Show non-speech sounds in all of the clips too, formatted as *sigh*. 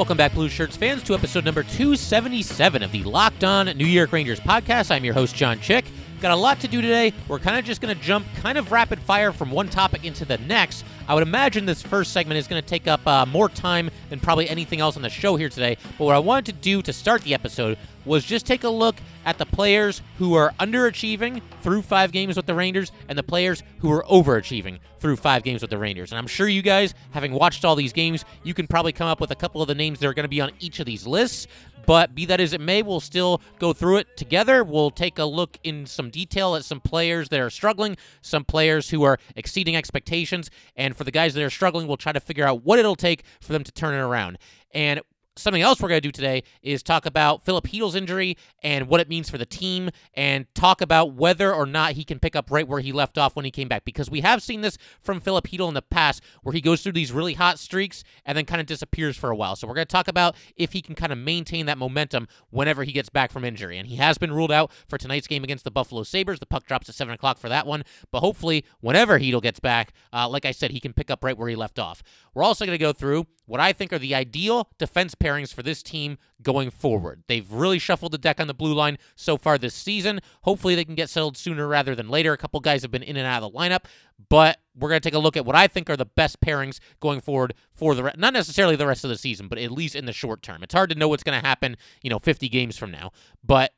Welcome back, Blue Shirts fans, to episode number 277 of the Locked On New York Rangers podcast. I'm your host, John Chick. Got a lot to do today. We're kind of just going to jump kind of rapid fire from one topic into the next. I would imagine this first segment is going to take up uh, more time than probably anything else on the show here today. But what I wanted to do to start the episode was just take a look at the players who are underachieving through five games with the Rangers and the players who are overachieving through five games with the Rangers. And I'm sure you guys, having watched all these games, you can probably come up with a couple of the names that are going to be on each of these lists. But be that as it may, we'll still go through it together. We'll take a look in some detail at some players that are struggling, some players who are exceeding expectations. And for the guys that are struggling, we'll try to figure out what it'll take for them to turn it around. And something else we're going to do today is talk about Filip Chytil's injury and what it means for the team and talk about whether or not he can pick up right where he left off when he came back because we have seen this from Filip Chytil in the past where he goes through these really hot streaks and then kind of disappears for a while. So we're going to talk about if he can kind of maintain that momentum whenever he gets back from injury. And he has been ruled out for tonight's game against the Buffalo Sabres. The puck drops at 7 o'clock for that one. But hopefully, whenever Chytil gets back, uh, like I said, he can pick up right where he left off. We're also going to go through what I think are the ideal defense pairings for this team going forward. They've really shuffled the deck on the blue line so far this season. Hopefully, they can get settled sooner rather than later. A couple guys have been in and out of the lineup, but we're going to take a look at what I think are the best pairings going forward for the re- not necessarily the rest of the season, but at least in the short term. It's hard to know what's going to happen, you know, 50 games from now, but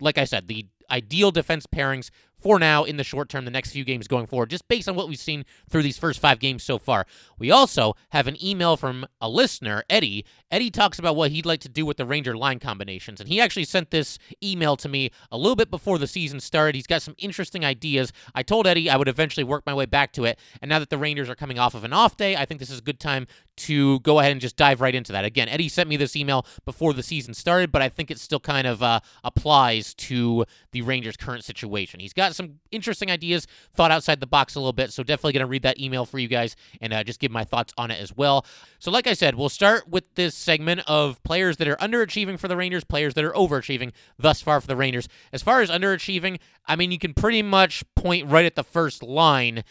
like I said, the ideal defense pairings for now in the short term, the next few games going forward, just based on what we've seen through these first five games so far. We also have an email from a listener, Eddie. Eddie talks about what he'd like to do with the Ranger line combinations, and he actually sent this email to me a little bit before the season started. He's got some interesting ideas. I told Eddie I would eventually work my way back to it, and now that the Rangers are coming off of an off day, I think this is a good time to go ahead and just dive right into that. Again, Eddie sent me this email before the season started, but I think it still kind of uh, applies to the Rangers' current situation. He's got some interesting ideas, thought outside the box a little bit. So definitely going to read that email for you guys and uh, just give my thoughts on it as well. So, like I said, we'll start with this segment of players that are underachieving for the Rangers, players that are overachieving thus far for the Rangers. As far as underachieving, I mean, you can pretty much point right at the first line.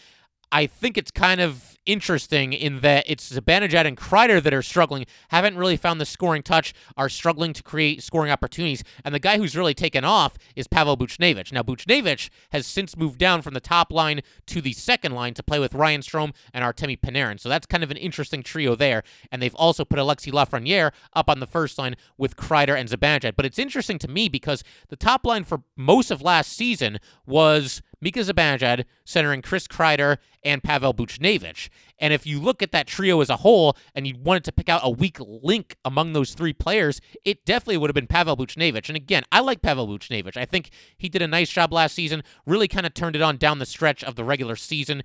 I think it's kind of interesting in that it's Zibanejad and Kreider that are struggling, haven't really found the scoring touch, are struggling to create scoring opportunities. And the guy who's really taken off is Pavel Buchnevich. Now, Buchnevich has since moved down from the top line to the second line to play with Ryan Strome and Artemi Panarin. So that's kind of an interesting trio there. And they've also put Alexi Lafreniere up on the first line with Kreider and Zibanejad. But it's interesting to me because the top line for most of last season was Mika Zibanejad centering Chris Kreider and Pavel Buchnevich. And if you look at that trio as a whole and you wanted to pick out a weak link among those three players, it definitely would have been Pavel Buchnevich. And again, I like Pavel Buchnevich. I think he did a nice job last season, really kind of turned it on down the stretch of the regular season.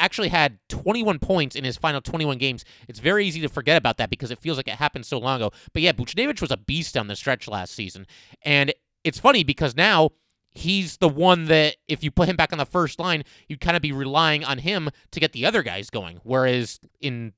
Actually had 21 points in his final 21 games. It's very easy to forget about that because it feels like it happened so long ago. But yeah, Buchnevich was a beast down the stretch last season. And it's funny because now he's the one that if you put him back on the first line, you'd kind of be relying on him to get the other guys going. Whereas in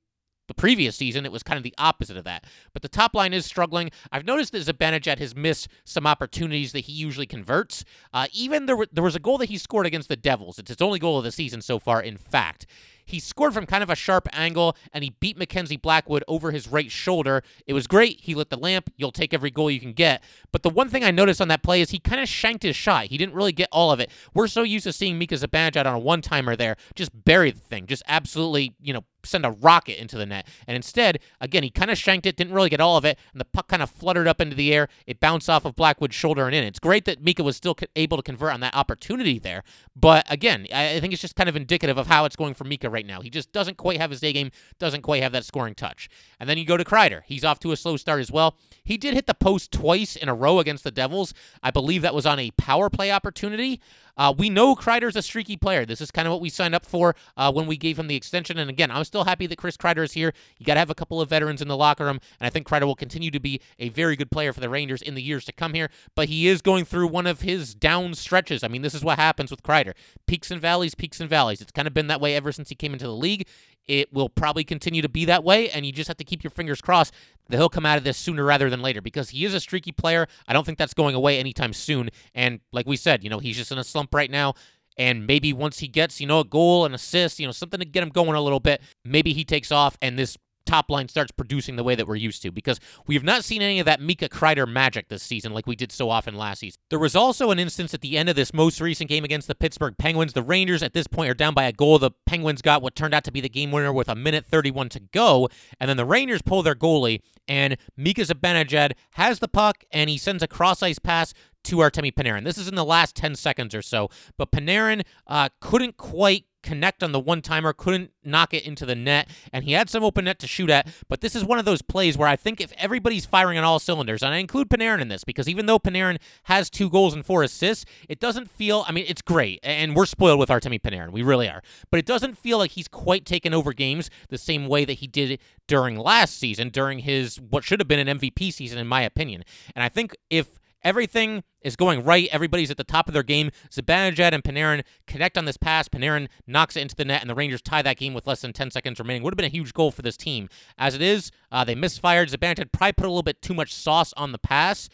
the previous season, it was kind of the opposite of that. But the top line is struggling. I've noticed that Zibanejad has missed some opportunities that he usually converts. Uh, even there, there was a goal that he scored against the Devils. It's his only goal of the season so far, in fact. He scored from kind of a sharp angle and he beat Mackenzie Blackwood over his right shoulder. It was great. He lit the lamp. You'll take every goal you can get. But the one thing I noticed on that play is he kind of shanked his shot. He didn't really get all of it. We're so used to seeing Mika Zibanejad on a one timer there, just bury the thing, just absolutely, you know, send a rocket into the net. And instead, again, he kind of shanked it, didn't really get all of it, and the puck kind of fluttered up into the air. It bounced off of Blackwood's shoulder and in. It's great that Mika was still able to convert on that opportunity there. But again, I think it's just kind of indicative of how it's going for Mika right now. He just doesn't quite have his day game, doesn't quite have that scoring touch. And then you go to Kreider. He's off to a slow start as well. He did hit the post twice in a row against the Devils. I believe that was on a power play opportunity. Uh, we know Kreider's a streaky player. This is kind of what we signed up for uh, when we gave him the extension. And again, I'm still happy that Chris Kreider is here. You got to have a couple of veterans in the locker room, and I think Kreider will continue to be a very good player for the Rangers in the years to come here. But he is going through one of his down stretches. I mean, this is what happens with Kreider: peaks and valleys, peaks and valleys. It's kind of been that way ever since he came into the league. It will probably continue to be that way, and you just have to keep your fingers crossed that he'll come out of this sooner rather than later because he is a streaky player. I don't think that's going away anytime soon. And like we said, you know, he's just in a slump right now. And maybe once he gets, you know, a goal, an assist, you know, something to get him going a little bit, maybe he takes off and this top line starts producing the way that we're used to because we have not seen any of that Mika Kreider magic this season like we did so often last season. There was also an instance at the end of this most recent game against the Pittsburgh Penguins. The Rangers at this point are down by a goal. The Penguins got what turned out to be the game winner with a minute 31 to go, and then the Rangers pull their goalie, and Mika Zibanejad has the puck, and he sends a cross-ice pass to Artemi Panarin. This is in the last 10 seconds or so, but Panarin uh, couldn't quite connect on the one timer, couldn't knock it into the net, and he had some open net to shoot at. But this is one of those plays where I think if everybody's firing on all cylinders, and I include Panarin in this because even though Panarin has two goals and four assists, it doesn't feel. I mean, it's great, and we're spoiled with Artemi Panarin, we really are. But it doesn't feel like he's quite taken over games the same way that he did during last season, during his what should have been an MVP season, in my opinion. And I think if Everything is going right. Everybody's at the top of their game. Zibanejad and Panarin connect on this pass. Panarin knocks it into the net, and the Rangers tie that game with less than 10 seconds remaining. Would have been a huge goal for this team. As it is, uh, they misfired. Zibanejad probably put a little bit too much sauce on the pass,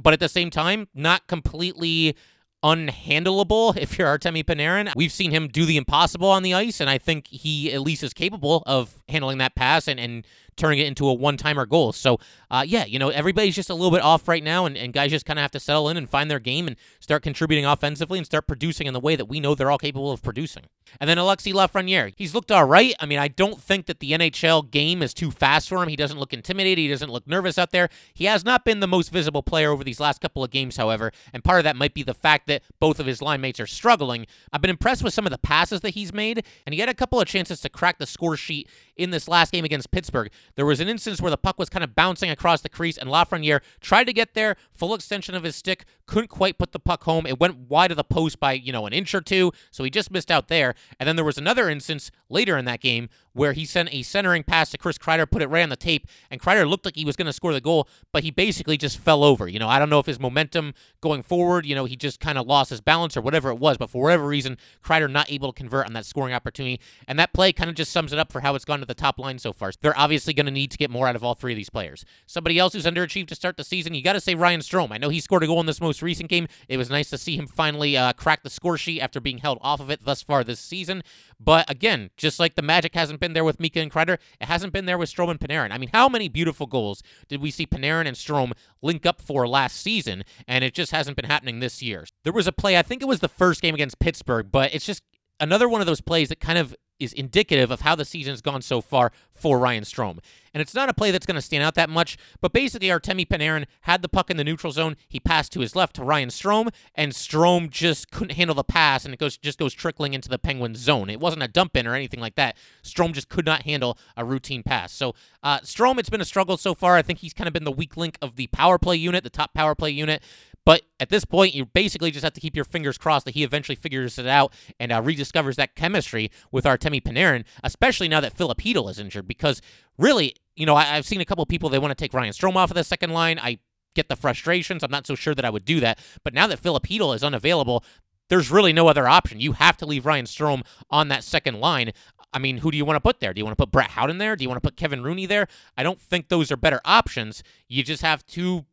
but at the same time, not completely unhandleable if you're Artemi Panarin. We've seen him do the impossible on the ice, and I think he at least is capable of handling that pass and, and turning it into a one-timer goal. So, uh, yeah, you know, everybody's just a little bit off right now, and, and guys just kind of have to settle in and find their game and start contributing offensively and start producing in the way that we know they're all capable of producing. And then Alexi Lafreniere, he's looked all right. I mean, I don't think that the NHL game is too fast for him. He doesn't look intimidated. He doesn't look nervous out there. He has not been the most visible player over these last couple of games, however, and part of that might be the fact that both of his line mates are struggling. I've been impressed with some of the passes that he's made, and he had a couple of chances to crack the score sheet in this last game against Pittsburgh. There was an instance where the puck was kind of bouncing across the crease, and Lafreniere tried to get there, full extension of his stick, couldn't quite put the puck home. It went wide of the post by, you know, an inch or two, so he just missed out there. And then there was another instance later in that game where he sent a centering pass to Chris Kreider, put it right on the tape, and Kreider looked like he was going to score the goal, but he basically just fell over. You know, I don't know if his momentum going forward, you know, he just kind of lost his balance or whatever it was, but for whatever reason, Kreider not able to convert on that scoring opportunity. And that play kind of just sums it up for how it's gone to the top line so far. They're obviously going to need to get more out of all three of these players. Somebody else who's underachieved to start the season, you got to say Ryan Strome. I know he scored a goal in this most recent game. It was nice to see him finally uh, crack the score sheet after being held off of it thus far this season. But again, just like the magic hasn't been there with Mika and Kreider, it hasn't been there with Strome and Panarin. I mean, how many beautiful goals did we see Panarin and Strome link up for last season? And it just hasn't been happening this year. There was a play, I think it was the first game against Pittsburgh, but it's just another one of those plays that kind of is indicative of how the season's gone so far for Ryan Strome. And it's not a play that's going to stand out that much, but basically Artemi Panarin had the puck in the neutral zone. He passed to his left to Ryan Strome, and Strome just couldn't handle the pass, and it goes just goes trickling into the Penguins zone. It wasn't a dump in or anything like that. Strome just could not handle a routine pass. So uh, Strome, it's been a struggle so far. I think he's kind of been the weak link of the power play unit, the top power play unit. But at this point, you basically just have to keep your fingers crossed that he eventually figures it out and uh, rediscovers that chemistry with Artemi Panarin, especially now that Filip Chytil is injured. Because really, you know, I, have seen a couple people they want to take Ryan Strome off of the second line. I get the frustrations. I'm not so sure that I would do that. But now that Filip Chytil is unavailable, there's really no other option. You have to leave Ryan Strome on that second line. I mean, who do you want to put there? Do you want to put Brett Howden there? Do you want to put Kevin Rooney there? I don't think those are better options. You just have to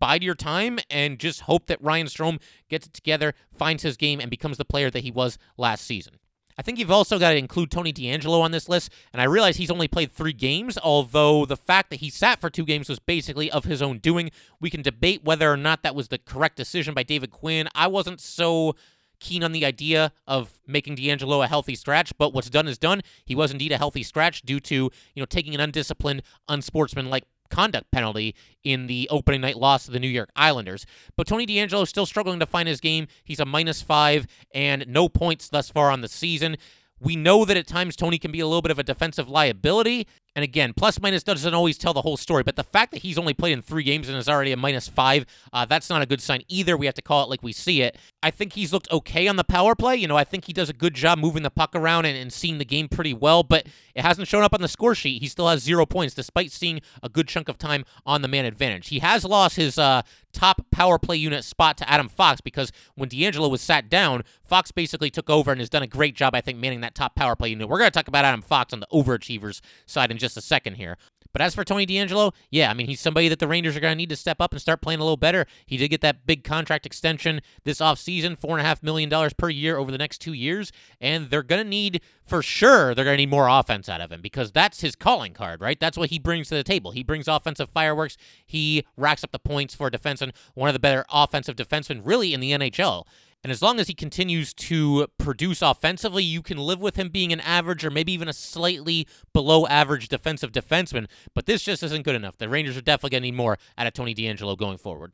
bide your time and just hope that Ryan Strome gets it together, finds his game, and becomes the player that he was last season. I think you've also got to include Tony DeAngelo on this list, and I realize he's only played three games, although the fact that he sat for two games was basically of his own doing. We can debate whether or not that was the correct decision by David Quinn. I wasn't so keen on the idea of making DeAngelo a healthy scratch, but what's done is done. He was indeed a healthy scratch due to, you know, taking an undisciplined, unsportsmanlike conduct penalty in the opening night loss to the New York Islanders. But Tony DeAngelo is still struggling to find his game. He's a minus five and no points thus far on the season. We know that at times Tony can be a little bit of a defensive liability. And again, plus minus doesn't always tell the whole story, but the fact that he's only played in three games and is already a minus five, uh, that's not a good sign either. We have to call it like we see it. I think he's looked okay on the power play. You know, I think he does a good job moving the puck around and, and seeing the game pretty well, but it hasn't shown up on the score sheet. He still has zero points despite seeing a good chunk of time on the man advantage. He has lost his uh, top power play unit spot to Adam Fox because when DeAngelo was sat down, Fox basically took over and has done a great job, I think, manning that top power play unit. We're going to talk about Adam Fox on the overachievers side in just a second here. But as for Tony DeAngelo, yeah, I mean, he's somebody that the Rangers are going to need to step up and start playing a little better. He did get that big contract extension this offseason, $4.5 million per year over the next two years. And they're going to need, for sure, they're going to need more offense out of him because that's his calling card, right? That's what he brings to the table. He brings offensive fireworks. He racks up the points for a defenseman, one of the better offensive defensemen, really, in the NHL. And as long as he continues to produce offensively, you can live with him being an average or maybe even a slightly below average defensive defenseman. But this just isn't good enough. The Rangers are definitely going to need more out of Tony DeAngelo going forward.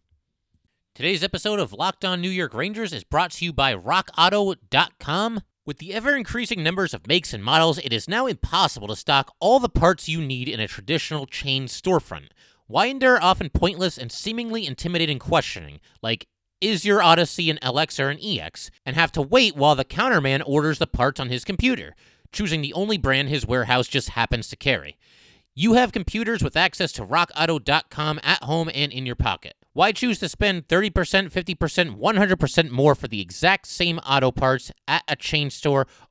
Today's episode of Locked On New York Rangers is brought to you by RockAuto.com. With the ever increasing numbers of makes and models, it is now impossible to stock all the parts you need in a traditional chain storefront. Why endure often pointless and seemingly intimidating questioning, like is your Odyssey an LX or an EX, and have to wait while the counterman orders the parts on his computer, choosing the only brand his warehouse just happens to carry. You have computers with access to rockauto.com at home and in your pocket. Why choose to spend 30%, 50%, 100% more for the exact same auto parts at a chain store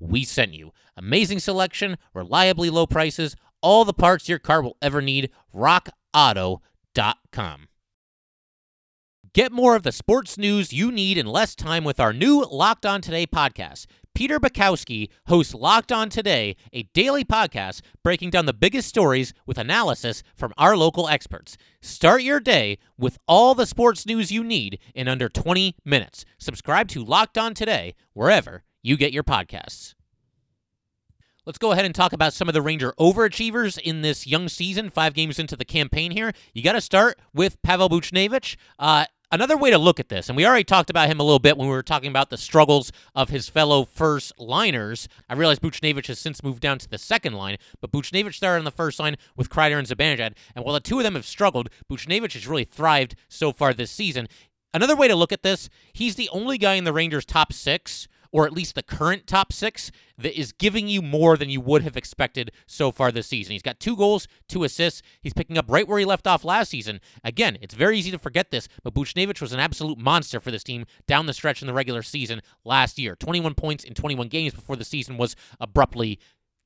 we sent you. Amazing selection, reliably low prices, all the parts your car will ever need. RockAuto.com. Get more of the sports news you need in less time with our new Locked On Today podcast. Peter Bukowski hosts Locked On Today, a daily podcast breaking down the biggest stories with analysis from our local experts. Start your day with all the sports news you need in under 20 minutes. Subscribe to Locked On Today wherever you get your podcasts. Let's go ahead and talk about some of the Ranger overachievers in this young season, five games into the campaign here. You got to start with Pavel Buchnevich. Uh, Another way to look at this, and we already talked about him a little bit when we were talking about the struggles of his fellow first liners. I realize Buchnevich has since moved down to the second line, but Buchnevich started on the first line with Kreider and Zibanejad, and while the two of them have struggled, Buchnevich has really thrived so far this season. Another way to look at this, he's the only guy in the Rangers' top six or at least the current top six, that is giving you more than you would have expected so far this season. He's got two goals, two assists. He's picking up right where he left off last season. Again, it's very easy to forget this, but Buchnevich was an absolute monster for this team down the stretch in the regular season last year. 21 points in 21 games before the season was abruptly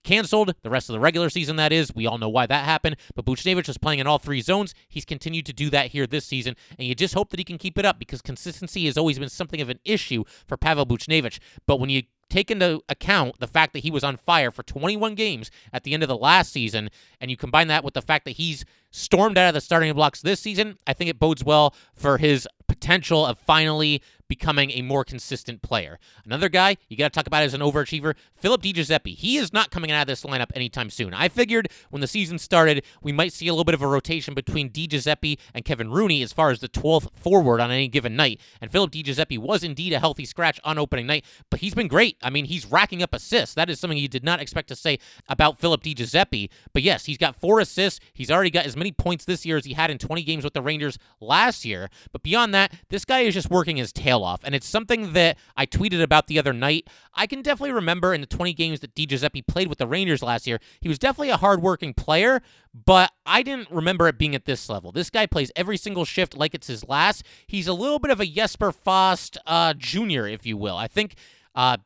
canceled the rest of the regular season, that is. We all know why that happened. But Buchnevich was playing in all three zones. He's continued to do that here this season, and you just hope that he can keep it up because consistency has always been something of an issue for Pavel Buchnevich. But when you take into account the fact that he was on fire for 21 games at the end of the last season, and you combine that with the fact that he's stormed out of the starting blocks this season, I think it bodes well for his potential of finally becoming a more consistent player. Another guy you got to talk about as an overachiever, Philip DiGiuseppe. He is not coming out of this lineup anytime soon. I figured when the season started, we might see a little bit of a rotation between DiGiuseppe and Kevin Rooney as far as the 12th forward on any given night. And Philip DiGiuseppe was indeed a healthy scratch on opening night, but he's been great. I mean, he's racking up assists. That is something you did not expect to say about Philip DiGiuseppe. But yes, he's got four assists. He's already got as many points this year as he had in 20 games with the Rangers last year. But beyond that, this guy is just working his tail off. And it's something that I tweeted about the other night. I can definitely remember in the 20 games that DiGiuseppe played with the Rangers last year, he was definitely a hardworking player, but I didn't remember it being at this level. This guy plays every single shift like it's his last. He's a little bit of a Jesper Fast uh, Jr., if you will. I think. Uh,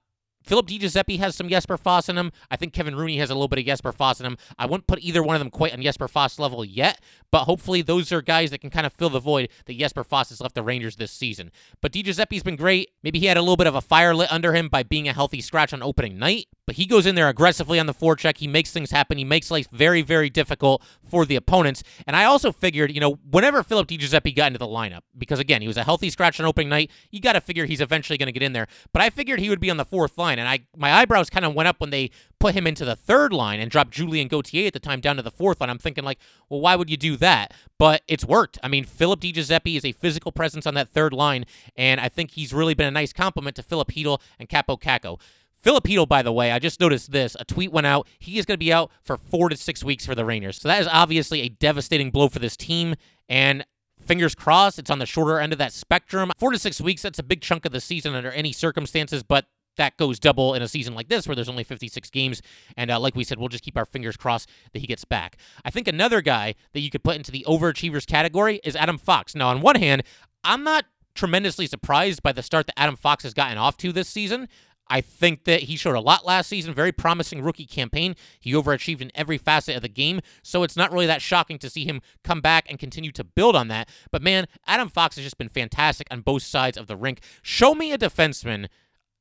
Philip DiGiuseppe has some Jesper Fast in him. I think Kevin Rooney has a little bit of Jesper Fast in him. I wouldn't put either one of them quite on Jesper Fast level yet, but hopefully those are guys that can kind of fill the void that Jesper Fast has left the Rangers this season. But DiGiuseppe's been great. Maybe he had a little bit of a fire lit under him by being a healthy scratch on opening night, but he goes in there aggressively on the forecheck. He makes things happen. He makes life very, very difficult for the opponents. And I also figured, you know, whenever Philip DiGiuseppe got into the lineup, because again, he was a healthy scratch on opening night, you got to figure he's eventually going to get in there. But I figured he would be on the fourth line, and I my eyebrows kind of went up when they put him into the third line and dropped Julien Gauthier at the time down to the fourth line. I'm thinking like, well, why would you do that? But it's worked. I mean, Philip DiGiuseppe is a physical presence on that third line, and I think he's really been a nice compliment to Filip Chytil and Kaapo Kakko. Filip Chytil, by the way, I just noticed this. A tweet went out. He is going to be out for four to six weeks for the Rangers. So that is obviously a devastating blow for this team. And fingers crossed, it's on the shorter end of that spectrum. Four to six weeks, that's a big chunk of the season under any circumstances, but that goes double in a season like this where there's only 56 games. And uh, like we said, we'll just keep our fingers crossed that he gets back. I think another guy that you could put into the overachievers category is Adam Fox. Now, on one hand, I'm not tremendously surprised by the start that Adam Fox has gotten off to this season. I think that he showed a lot last season, very promising rookie campaign. He overachieved in every facet of the game, so it's not really that shocking to see him come back and continue to build on that. But man, Adam Fox has just been fantastic on both sides of the rink. Show me a defenseman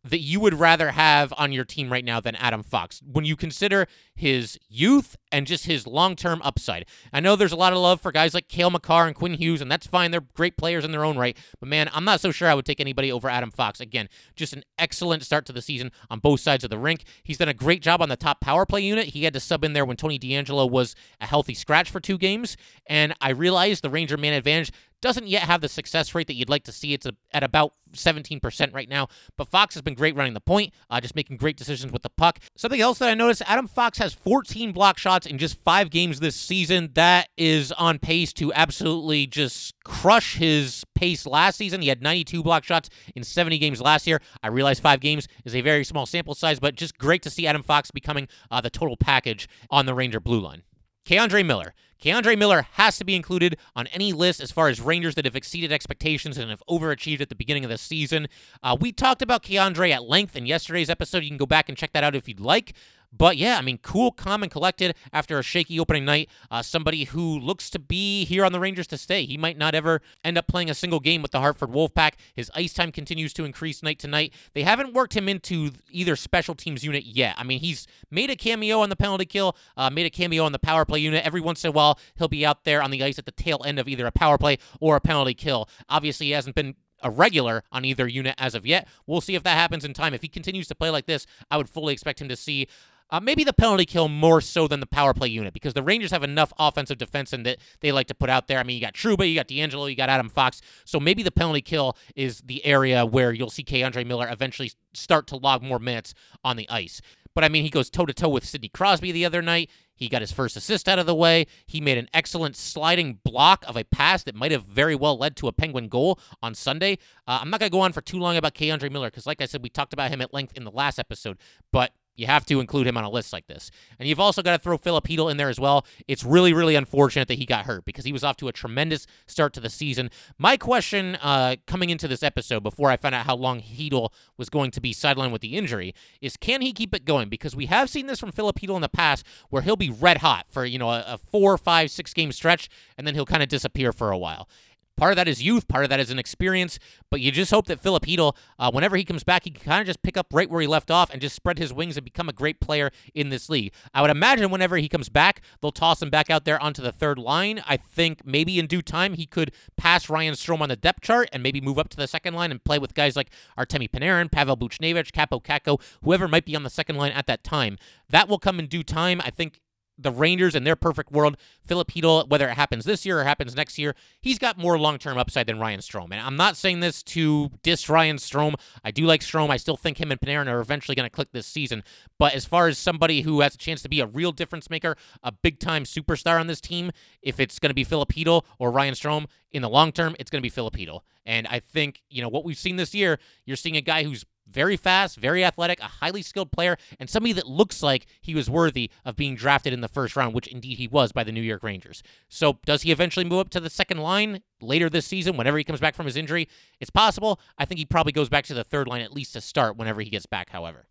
that you would rather have on your team right now than Adam Fox when you consider his youth and just his long term upside. I know there's a lot of love for guys like Cale Makar and Quinn Hughes, and that's fine. They're great players in their own right. But man, I'm not so sure I would take anybody over Adam Fox. Again, just an excellent start to the season on both sides of the rink. He's done a great job on the top power play unit. He had to sub in there when Tony DeAngelo was a healthy scratch for two games. And I realized the Ranger man advantage doesn't yet have the success rate that you'd like to see. It's at about 17% right now. But Fox has been great running the point, uh, just making great decisions with the puck. Something else that I noticed Adam Fox has 14 block shots in just five games this season. That is on pace to absolutely just crush his pace last season. He had 92 block shots in 70 games last year. I realize five games is a very small sample size, but just great to see Adam Fox becoming uh, the total package on the Ranger blue line. K'Andre Miller. K'Andre Miller has to be included on any list as far as Rangers that have exceeded expectations and have overachieved at the beginning of the season. Uh, we talked about K'Andre at length in yesterday's episode. You can go back and check that out if you'd like. But yeah, I mean, cool, calm, and collected after a shaky opening night. Uh, somebody who looks to be here on the Rangers to stay. He might not ever end up playing a single game with the Hartford Wolfpack. His ice time continues to increase night to night. They haven't worked him into either special teams unit yet. I mean, he's made a cameo on the penalty kill, uh, made a cameo on the power play unit. Every once in a while, he'll be out there on the ice at the tail end of either a power play or a penalty kill. Obviously, he hasn't been a regular on either unit as of yet. We'll see if that happens in time. If he continues to play like this, I would fully expect him to see uh, maybe the penalty kill more so than the power play unit because the Rangers have enough offensive defense and that they like to put out there. I mean, you got Trouba, you got DeAngelo, you got Adam Fox. So maybe the penalty kill is the area where you'll see K'Andre Miller eventually start to log more minutes on the ice. But I mean, he goes toe to toe with Sidney Crosby the other night. He got his first assist out of the way. He made an excellent sliding block of a pass that might have very well led to a Penguin goal on Sunday. Uh, I'm not going to go on for too long about K'Andre Miller because, like I said, we talked about him at length in the last episode. But you have to include him on a list like this. And you've also got to throw Filip Chytil in there as well. It's really, really unfortunate that he got hurt because he was off to a tremendous start to the season. My question uh, coming into this episode, before I found out how long Chytil was going to be sidelined with the injury, is can he keep it going? Because we have seen this from Filip Chytil in the past where he'll be red hot for, you know, a, a four, five, six game stretch, and then he'll kind of disappear for a while. Part of that is youth, part of that is an experience, but you just hope that Filip Chytil, uh, whenever he comes back, he can kind of just pick up right where he left off and just spread his wings and become a great player in this league. I would imagine whenever he comes back, they'll toss him back out there onto the third line. I think maybe in due time he could pass Ryan Strome on the depth chart and maybe move up to the second line and play with guys like Artemi Panarin, Pavel Buchnevich, Kaapo Kakko, whoever might be on the second line at that time. That will come in due time. I think the Rangers in their perfect world, Filip Chytil, whether it happens this year or happens next year, he's got more long term upside than Ryan Strome. And I'm not saying this to diss Ryan Strome. I do like Strome. I still think him and Panarin are eventually going to click this season. But as far as somebody who has a chance to be a real difference maker, a big time superstar on this team, if it's going to be Filip Chytil or Ryan Strome, in the long term, it's going to be Filip Chytil. And I think, you know, what we've seen this year, you're seeing a guy who's very fast, very athletic, a highly skilled player, and somebody that looks like he was worthy of being drafted in the first round, which indeed he was by the New York Rangers. So, does he eventually move up to the second line later this season whenever he comes back from his injury? It's possible. I think he probably goes back to the third line at least to start whenever he gets back, however.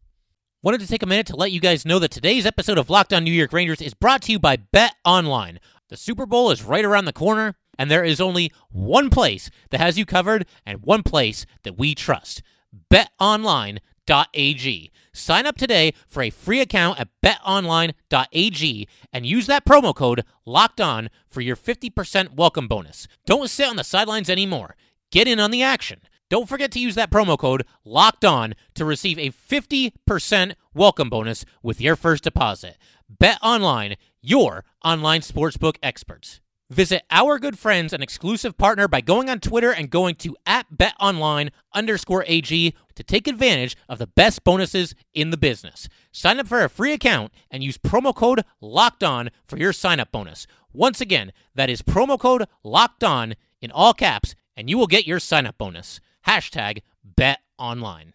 Wanted to take a minute to let you guys know that today's episode of Locked On New York Rangers is brought to you by Bet Online. The Super Bowl is right around the corner, and there is only one place that has you covered and one place that we trust betonline.ag. Sign up today for a free account at betonline.ag and use that promo code locked on for your 50% welcome bonus. Don't sit on the sidelines anymore. Get in on the action. Don't forget to use that promo code locked on to receive a 50% welcome bonus with your first deposit. Bet online, your online sportsbook experts. Visit our good friends and exclusive partner by going on Twitter and going to at betonline underscore AG to take advantage of the best bonuses in the business. Sign up for a free account and use promo code locked on for your sign up bonus. Once again, that is promo code locked on in all caps, and you will get your sign up bonus. Hashtag bet online.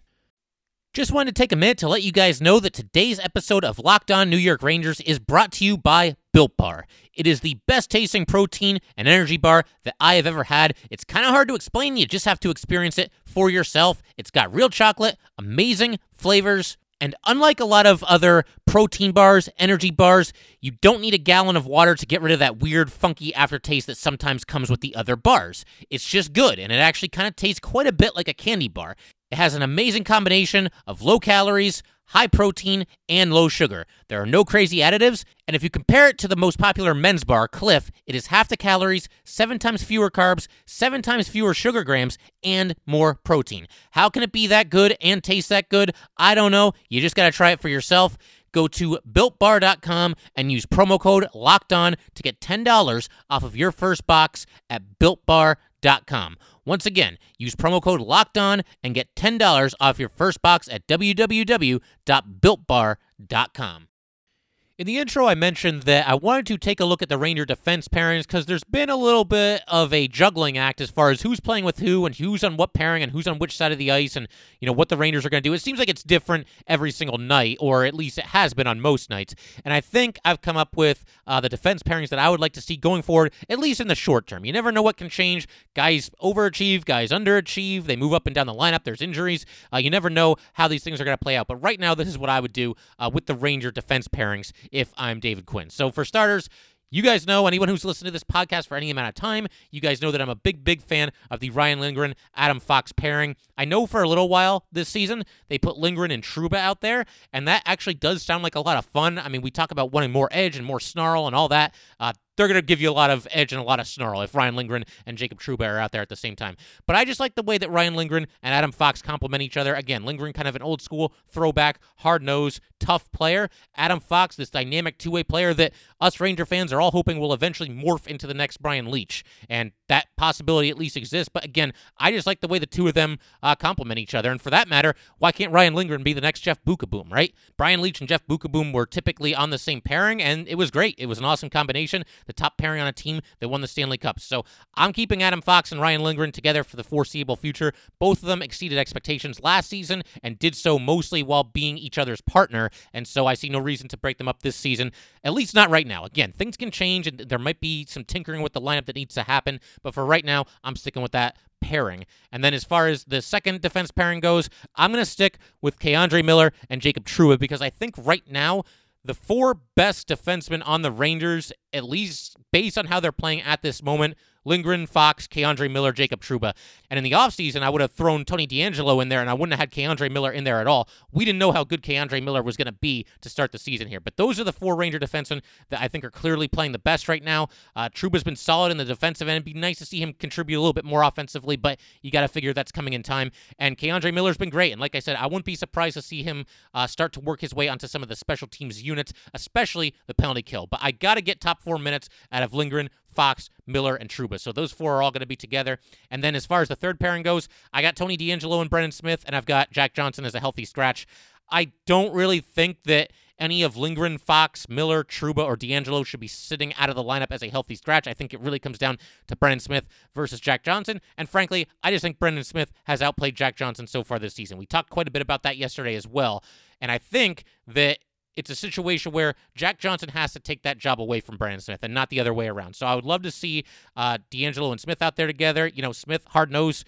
Just wanted to take a minute to let you guys know that today's episode of Locked On New York Rangers is brought to you by Built Bar. It is the best tasting protein and energy bar that I have ever had. It's kind of hard to explain, you just have to experience it for yourself. It's got real chocolate, amazing flavors, and unlike a lot of other protein bars, energy bars, you don't need a gallon of water to get rid of that weird, funky aftertaste that sometimes comes with the other bars. It's just good, and it actually kind of tastes quite a bit like a candy bar. It has an amazing combination of low calories, high protein, and low sugar. There are no crazy additives, and if you compare it to the most popular men's bar, Clif, it is half the calories, seven times fewer carbs, seven times fewer sugar grams, and more protein. How can it be that good and taste that good? I don't know. You just got to try it for yourself. Go to builtbar.com and use promo code locked on to get $10 off of your first box at builtbar.com. Once again, use promo code locked on and get $10 off your first box at www.builtbar.com. In the intro, I mentioned that I wanted to take a look at the Ranger defense pairings because there's been a little bit of a juggling act as far as who's playing with who and who's on what pairing and who's on which side of the ice and you know what the Rangers are going to do. It seems like it's different every single night, or at least it has been on most nights. And I think I've come up with uh, the defense pairings that I would like to see going forward, at least in the short term. You never know what can change. Guys overachieve, guys underachieve. They move up and down the lineup. There's injuries. Uh, you never know how these things are going to play out. But right now, this is what I would do uh, with the Ranger defense pairings if I'm David Quinn. So for starters, you guys know, anyone who's listened to this podcast for any amount of time, you guys know that I'm a big, big fan of the Ryan Lindgren Adam Fox pairing. I know for a little while this season they put Lindgren and Trouba out there, and that actually does sound like a lot of fun. I mean, we talk about wanting more edge and more snarl and all that. Uh, they're going to give you a lot of edge and a lot of snarl if Ryan Lindgren and Jacob Trouba are out there at the same time. But I just like the way that Ryan Lindgren and Adam Fox complement each other. Again, Lindgren kind of an old school throwback, hard nosed, tough player. Adam Fox, this dynamic two way player that us Ranger fans are all hoping will eventually morph into the next Brian Leetch. And that possibility at least exists. But again, I just like the way the two of them uh, complement each other. And for that matter, why can't Ryan Lindgren be the next Jeff Beukeboom, right? Brian Leetch and Jeff Beukeboom were typically on the same pairing, and it was great. It was an awesome combination. The top pairing on a team that won the Stanley Cup. So I'm keeping Adam Fox and Ryan Lindgren together for the foreseeable future. Both of them exceeded expectations last season and did so mostly while being each other's partner. And so I see no reason to break them up this season, at least not right now. Again, things can change and there might be some tinkering with the lineup that needs to happen. But for right now, I'm sticking with that pairing. And then as far as the second defense pairing goes, I'm going to stick with K'Andre Miller and Jacob Trouba because I think right now the four best defensemen on the Rangers, at least based on how they're playing at this moment, Lindgren, Fox, K'Andre Miller, Jacob Trouba. And in the offseason, I would have thrown Tony DeAngelo in there and I wouldn't have had K'Andre Miller in there at all. We didn't know how good K'Andre Miller was going to be to start the season here. But those are the four Ranger defensemen that I think are clearly playing the best right now. Uh, Trouba's been solid in the defensive end. It'd be nice to see him contribute a little bit more offensively, but you got to figure that's coming in time. And K'Andre Miller's been great. And like I said, I wouldn't be surprised to see him uh, start to work his way onto some of the special teams units, especially the penalty kill. But I got to get top four minutes out of Lindgren, Fox, Miller, and Trouba. So those four are all going to be together. And then as far as the third pairing goes, I got Tony DeAngelo and Brendan Smith, and I've got Jack Johnson as a healthy scratch. I don't really think that any of Lindgren, Fox, Miller, Trouba, or DeAngelo should be sitting out of the lineup as a healthy scratch. I think it really comes down to Brendan Smith versus Jack Johnson. And frankly, I just think Brendan Smith has outplayed Jack Johnson so far this season. We talked quite a bit about that yesterday as well. And I think that it's a situation where Jack Johnson has to take that job away from Brendan Smith and not the other way around. So I would love to see uh, DeAngelo and Smith out there together. You know, Smith, hard nose,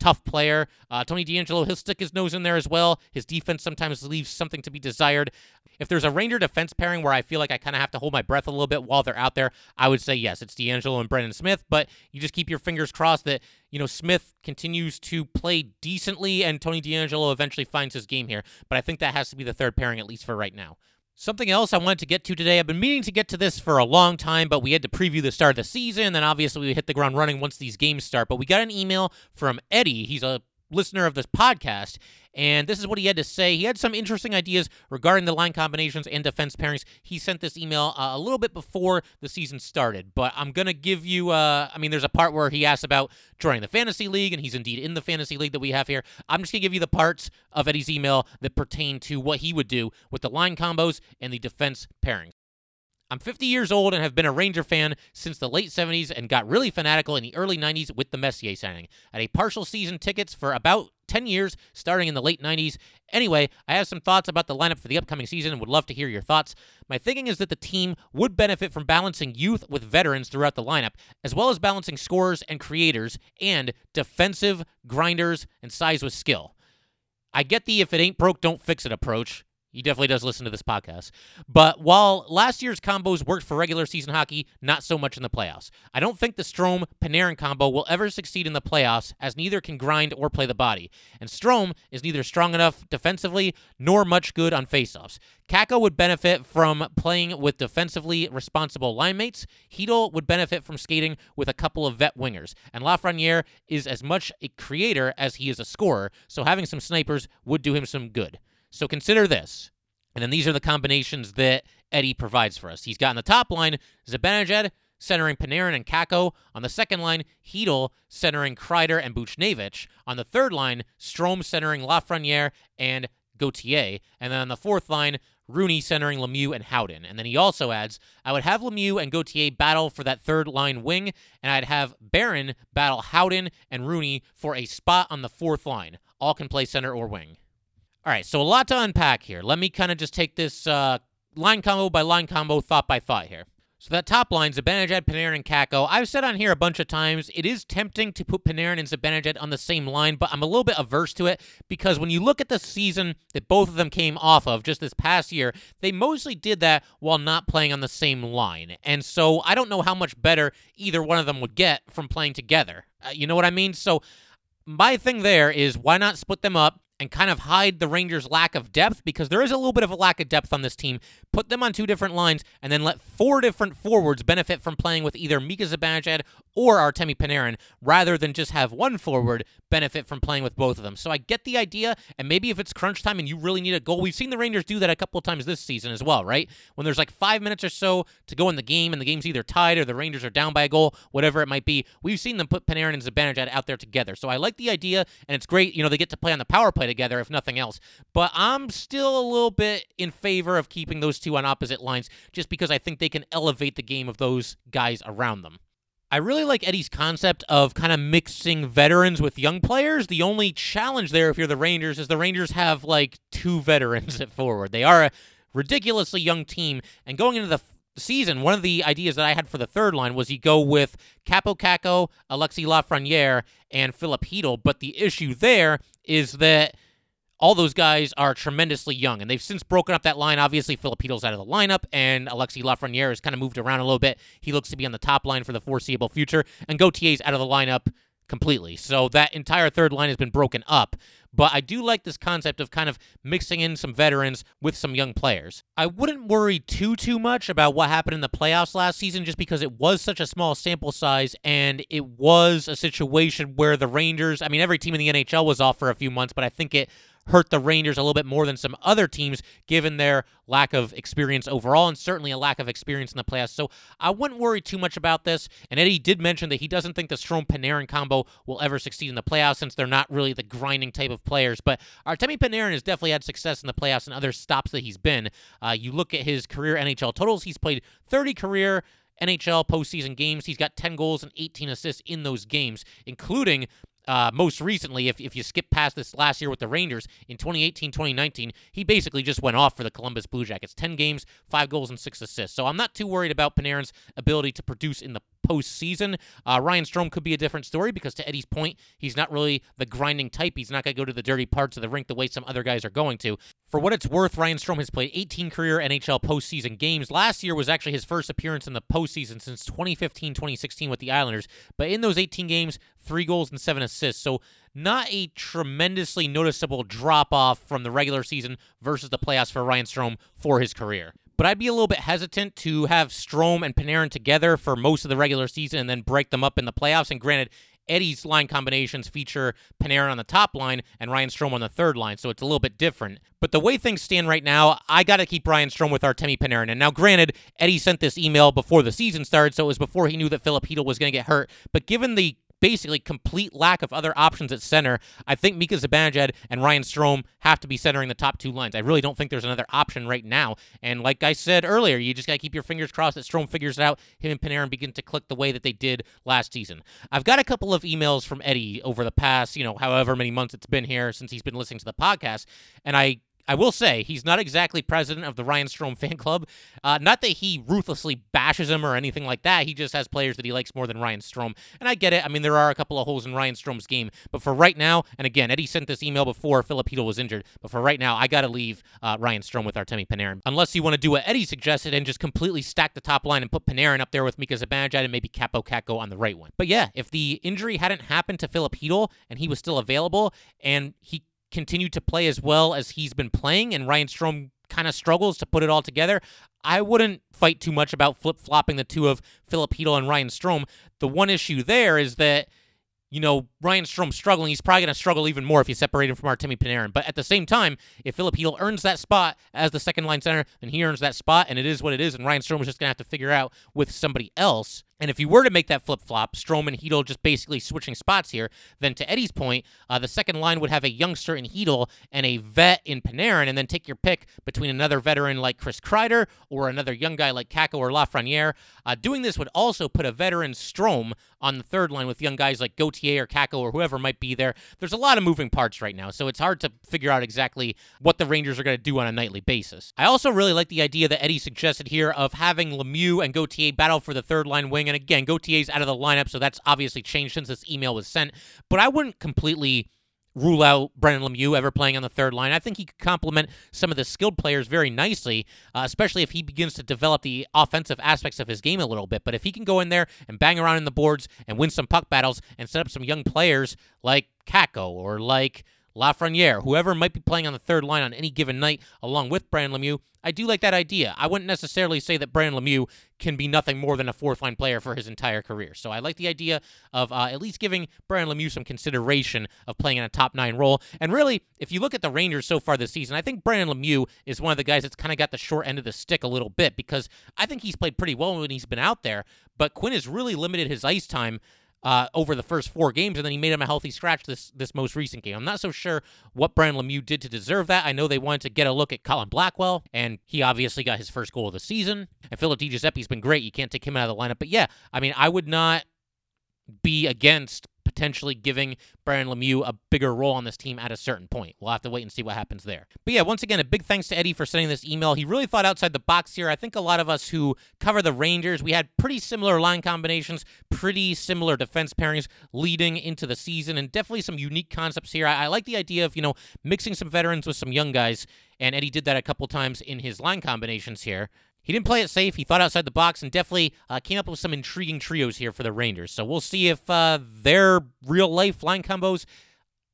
tough player. Uh, Tony DeAngelo, he'll stick his nose in there as well. His defense sometimes leaves something to be desired. If there's a Ranger defense pairing where I feel like I kind of have to hold my breath a little bit while they're out there, I would say yes, it's DeAngelo and Brendan Smith. But you just keep your fingers crossed that you know Smith continues to play decently and Tony DeAngelo eventually finds his game here. But I think that has to be the third pairing at least for right now. Something else I wanted to get to today. I've been meaning to get to this for a long time, but we had to preview the start of the season. Then obviously we hit the ground running once these games start. But we got an email from Eddie. He's a listener of this podcast, and this is what he had to say. He had some interesting ideas regarding the line combinations and defense pairings. He sent this email uh, a little bit before the season started, but I'm going to give you, uh, I mean, there's a part where he asks about joining the fantasy league, and he's indeed in the fantasy league that we have here. I'm just going to give you the parts of Eddie's email that pertain to what he would do with the line combos and the defense pairings. I'm 50 years old and have been a Ranger fan since the late 70s and got really fanatical in the early 90s with the Messier signing. I had a partial season tickets for about 10 years, starting in the late 90s. Anyway, I have some thoughts about the lineup for the upcoming season and would love to hear your thoughts. My thinking is that the team would benefit from balancing youth with veterans throughout the lineup, as well as balancing scorers and creators, and defensive grinders and size with skill. I get the if it ain't broke, don't fix it approach. He definitely does listen to this podcast. But while last year's combos worked for regular season hockey, not so much in the playoffs. I don't think the Strome Panarin combo will ever succeed in the playoffs, as neither can grind or play the body. And Strome is neither strong enough defensively nor much good on faceoffs. Kakko would benefit from playing with defensively responsible linemates. mates. Would benefit from skating with a couple of vet wingers. And Lafreniere is as much a creator as he is a scorer, so having some snipers would do him some good. So consider this. And then these are the combinations that Eddie provides for us. He's got on the top line Zibanejad centering Panarin and Kakko. On the second line, Chytil centering Kreider and Buchnevich. On the third line, Strome centering Lafreniere and Gauthier. And then on the fourth line, Rooney centering Lemieux and Howden. And then he also adds, I would have Lemieux and Gauthier battle for that third line wing, and I'd have Barron battle Howden and Rooney for a spot on the fourth line. All can play center or wing. All right, so a lot to unpack here. Let me kind of just take this uh, line combo by line combo, thought by thought here. So that top line, Zibanejad, Panarin, and Kakko. I've said on here a bunch of times, it is tempting to put Panarin and Zibanejad on the same line, but I'm a little bit averse to it because when you look at the season that both of them came off of just this past year, they mostly did that while not playing on the same line. And so I don't know how much better either one of them would get from playing together. Uh, you know what I mean? So my thing there is why not split them up? And kind of hide the Rangers' lack of depth because there is a little bit of a lack of depth on this team. Put them on two different lines and then let four different forwards benefit from playing with either Mika Zibanejad or Artemi Panarin rather than just have one forward benefit from playing with both of them. So I get the idea, and maybe if it's crunch time and you really need a goal, we've seen the Rangers do that a couple of times this season as well, right? When there's like five minutes or so to go in the game and the game's either tied or the Rangers are down by a goal, whatever it might be, we've seen them put Panarin and Zibanejad out there together. So I like the idea, and it's great, you know, they get to play on the power play together if nothing else. But I'm still a little bit in favor of keeping those two on opposite lines just because I think they can elevate the game of those guys around them. I really like Eddie's concept of kind of mixing veterans with young players. The only challenge there, if you're the Rangers, is the Rangers have like two *laughs* veterans at forward. They are a ridiculously young team, and going into the season, one of the ideas that I had for the third line was you go with Kaapo Kakko, Alexis Lafreniere, and Filip Chytil. But the issue there is that all those guys are tremendously young, and they've since broken up that line. Obviously, Filip Chytil's out of the lineup, and Alexi Lafreniere has kind of moved around a little bit. He looks to be on the top line for the foreseeable future, and Gauthier's out of the lineup completely. So that entire third line has been broken up. But I do like this concept of kind of mixing in some veterans with some young players. I wouldn't worry too too much about what happened in the playoffs last season just because it was such a small sample size and it was a situation where the Rangers, I mean every team in the NHL was off for a few months, but I think it hurt the Rangers a little bit more than some other teams, given their lack of experience overall and certainly a lack of experience in the playoffs. So I wouldn't worry too much about this. And Eddie did mention that he doesn't think the Strome Panarin combo will ever succeed in the playoffs since they're not really the grinding type of players. But Artemi Panarin has definitely had success in the playoffs and other stops that he's been. Uh, you look at his career NHL totals, he's played 30 career NHL postseason games. He's got 10 goals and 18 assists in those games, including uh, most recently, if, if you skip past this last year with the Rangers in 2018 2019, he basically just went off for the Columbus Blue Jackets. 10 games, 5 goals, and 6 assists. So I'm not too worried about Panarin's ability to produce in the postseason. Uh, Ryan Strome could be a different story because, to Eddie's point, he's not really the grinding type. He's not going to go to the dirty parts of the rink the way some other guys are going to. For what it's worth, Ryan Strome has played 18 career NHL postseason games. Last year was actually his first appearance in the postseason since 2015 2016 with the Islanders. But in those 18 games, three goals and seven assists. So, not a tremendously noticeable drop off from the regular season versus the playoffs for Ryan Strome for his career but I'd be a little bit hesitant to have Strome and Panarin together for most of the regular season and then break them up in the playoffs. And granted, Eddie's line combinations feature Panarin on the top line and Ryan Strome on the third line, so it's a little bit different. But the way things stand right now, I got to keep Ryan Strome with Artemi Panarin. And now, granted, Eddie sent this email before the season started, so it was before he knew that Chytil was going to get hurt. But given the basically complete lack of other options at center. I think Mika Zibanejad and Ryan Strome have to be centering the top two lines. I really don't think there's another option right now. And like I said earlier, you just got to keep your fingers crossed that Strome figures it out. Him and Panarin begin to click the way that they did last season. I've got a couple of emails from Eddie over the past, you know, however many months it's been here since he's been listening to the podcast, and I I will say he's not exactly president of the Ryan Strome fan club. Uh, not that he ruthlessly bashes him or anything like that. He just has players that he likes more than Ryan Strome, And I get it. I mean, there are a couple of holes in Ryan Strome's game. But for right now, and again, Eddie sent this email before Filip Chytil was injured. But for right now, I got to leave uh, Ryan Strome with Artemi Panarin. Unless you want to do what Eddie suggested and just completely stack the top line and put Panarin up there with Mika Zibanejad and maybe Kaapo Kakko on the right one. But yeah, if the injury hadn't happened to Filip Chytil and he was still available and he continue to play as well as he's been playing, and Ryan Strome kind of struggles to put it all together, I wouldn't fight too much about flip flopping the two of Filip Chytil and Ryan Strome. The one issue there is that you know, Ryan Strome struggling, he's probably going to struggle even more if you separate him from Artemi Panarin. But at the same time, if Filip Chytil earns that spot as the second line center, then he earns that spot, and it is what it is. And Ryan Strome is just going to have to figure out with somebody else. And if you were to make that flip flop, and Chytil just basically switching spots here, then to Eddie's point, uh, the second line would have a youngster in Chytil and a vet in Panarin, and then take your pick between another veteran like Chris Kreider or another young guy like Kakko or Lafreniere. Uh, doing this would also put a veteran Strome on the third line with young guys like Gauthier or Kakko or whoever might be there. There's a lot of moving parts right now, so it's hard to figure out exactly what the Rangers are going to do on a nightly basis. I also really like the idea that Eddie suggested here of having Lemieux and Gauthier battle for the third line wing. And again, Gauthier's out of the lineup, so that's obviously changed since this email was sent. But I wouldn't completely rule out Brendan Lemieux ever playing on the third line. I think he could complement some of the skilled players very nicely, uh, especially if he begins to develop the offensive aspects of his game a little bit. But if he can go in there and bang around in the boards and win some puck battles and set up some young players like Kakko or like Lafreniere, whoever might be playing on the third line on any given night, along with Brendan Lemieux. I do like that idea. I wouldn't necessarily say that Brendan Lemieux can be nothing more than a fourth line player for his entire career. So I like the idea of uh, at least giving Brendan Lemieux some consideration of playing in a top nine role. And really, if you look at the Rangers so far this season, I think Brendan Lemieux is one of the guys that's kind of got the short end of the stick a little bit because I think he's played pretty well when he's been out there. But Quinn has really limited his ice time uh, over the first four games, and then he made him a healthy scratch this this most recent game. I'm not so sure what Brendan Lemieux did to deserve that. I know they wanted to get a look at Colin Blackwell, and he obviously got his first goal of the season. And Philip DiGiuseppe's been great. You can't take him out of the lineup. But yeah, I mean, I would not be against potentially giving Brendan Lemieux a bigger role on this team at a certain point. We'll have to wait and see what happens there. But yeah, once again, a big thanks to Eddie for sending this email. He really thought outside the box here. I think a lot of us who cover the Rangers, we had pretty similar line combinations, pretty similar defense pairings leading into the season, and definitely some unique concepts here. I, I like the idea of, you know, mixing some veterans with some young guys, and Eddie did that a couple times in his line combinations here. He didn't play it safe. He thought outside the box and definitely uh, came up with some intriguing trios here for the Rangers. So we'll see if uh, their real life line combos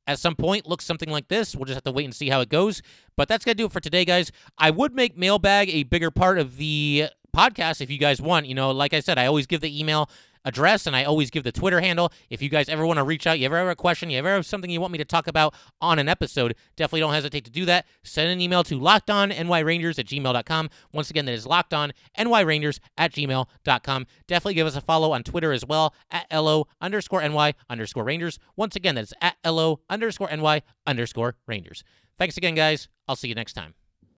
at some point look something like this. We'll just have to wait and see how it goes. But that's going to do it for today, guys. I would make mailbag a bigger part of the podcast if you guys want. You know, like I said, I always give the email address, and I always give the Twitter handle. If you guys ever want to reach out, you ever have a question, you ever have something you want me to talk about on an episode, definitely don't hesitate to do that. Send an email to lockedonnyrangers at gmail.com. Once again, that is lockedonnyrangers at gmail.com. Definitely give us a follow on Twitter as well at LO underscore NY underscore Rangers. Once again, that is at LO underscore NY underscore Rangers. Thanks again, guys. I'll see you next time.